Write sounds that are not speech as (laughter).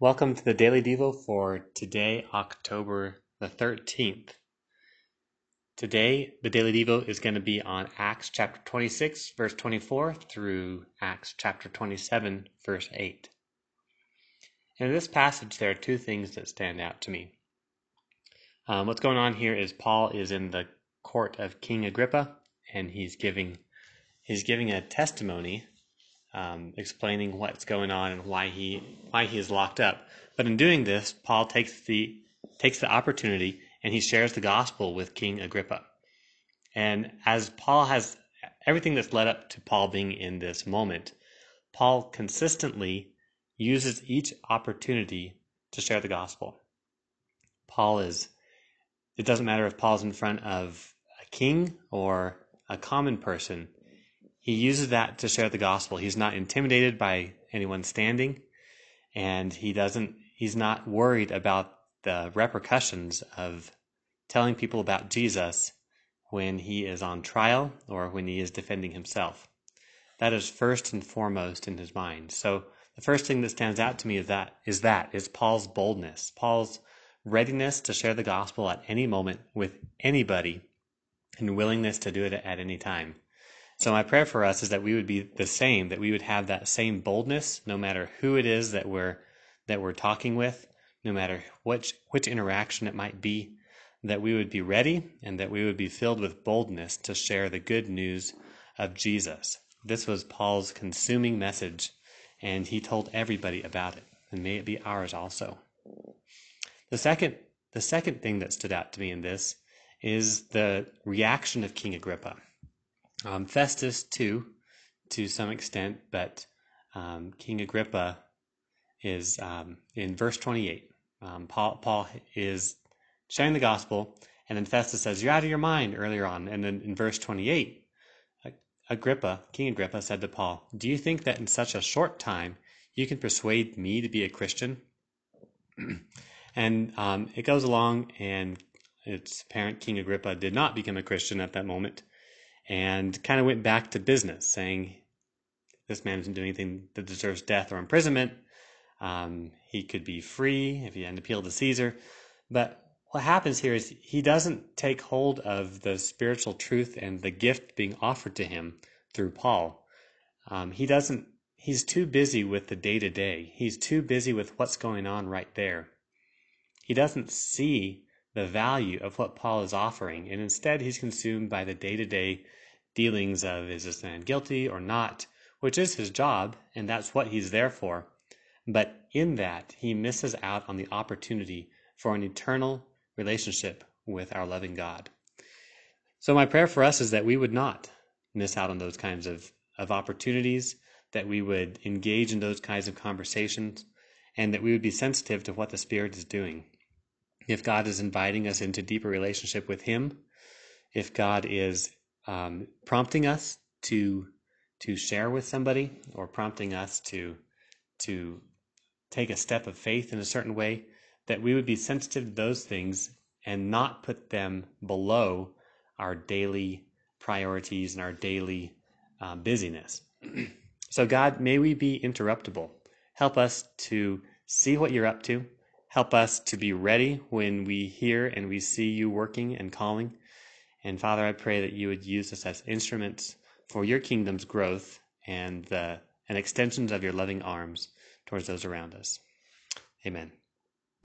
Welcome to the Daily Devo for today, October the 13th. Today, the Daily Devo is going to be on Acts chapter 26, verse 24 through Acts chapter 27, verse 8. In this passage, there are two things that stand out to me. Um, what's going on here is Paul is in the court of King Agrippa, and he's giving he's giving a testimony um, explaining what's going on and why he why he is locked up. But in doing this, Paul takes the takes the opportunity and he shares the gospel with King Agrippa. And as Paul has everything that's led up to Paul being in this moment, Paul consistently uses each opportunity to share the gospel. Paul is it doesn't matter if Paul's in front of a king or a common person he uses that to share the gospel. He's not intimidated by anyone standing, and he doesn't. He's not worried about the repercussions of telling people about Jesus when he is on trial or when he is defending himself. That is first and foremost in his mind. So the first thing that stands out to me is that is that is Paul's boldness, Paul's readiness to share the gospel at any moment with anybody, and willingness to do it at any time. So my prayer for us is that we would be the same, that we would have that same boldness, no matter who it is that we're that we're talking with, no matter which which interaction it might be, that we would be ready and that we would be filled with boldness to share the good news of Jesus. This was Paul's consuming message, and he told everybody about it, and may it be ours also. The second the second thing that stood out to me in this is the reaction of King Agrippa. Um, Festus, too, to some extent, but um, King Agrippa is um, in verse 28. Um, Paul, Paul is sharing the gospel, and then Festus says, You're out of your mind earlier on. And then in verse 28, Agrippa, King Agrippa, said to Paul, Do you think that in such a short time you can persuade me to be a Christian? (clears throat) and um, it goes along, and it's apparent King Agrippa did not become a Christian at that moment and kind of went back to business, saying, This man isn't doing anything that deserves death or imprisonment. Um, he could be free if he hadn't appealed to Caesar. But what happens here is he doesn't take hold of the spiritual truth and the gift being offered to him through Paul. Um, he doesn't, he's too busy with the day to day. He's too busy with what's going on right there. He doesn't see the value of what Paul is offering, and instead he's consumed by the day to day dealings of is this man guilty or not, which is his job, and that's what he's there for. But in that, he misses out on the opportunity for an eternal relationship with our loving God. So, my prayer for us is that we would not miss out on those kinds of, of opportunities, that we would engage in those kinds of conversations, and that we would be sensitive to what the Spirit is doing. If God is inviting us into deeper relationship with Him, if God is um, prompting us to to share with somebody or prompting us to to take a step of faith in a certain way that we would be sensitive to those things and not put them below our daily priorities and our daily uh, busyness. (clears throat) So god may we be interruptible. Help us to see what you're up to help us to be ready when we hear and we see you working and calling and Father, I pray that you would use us as instruments for your kingdom's growth and the and extensions of your loving arms towards those around us. Amen.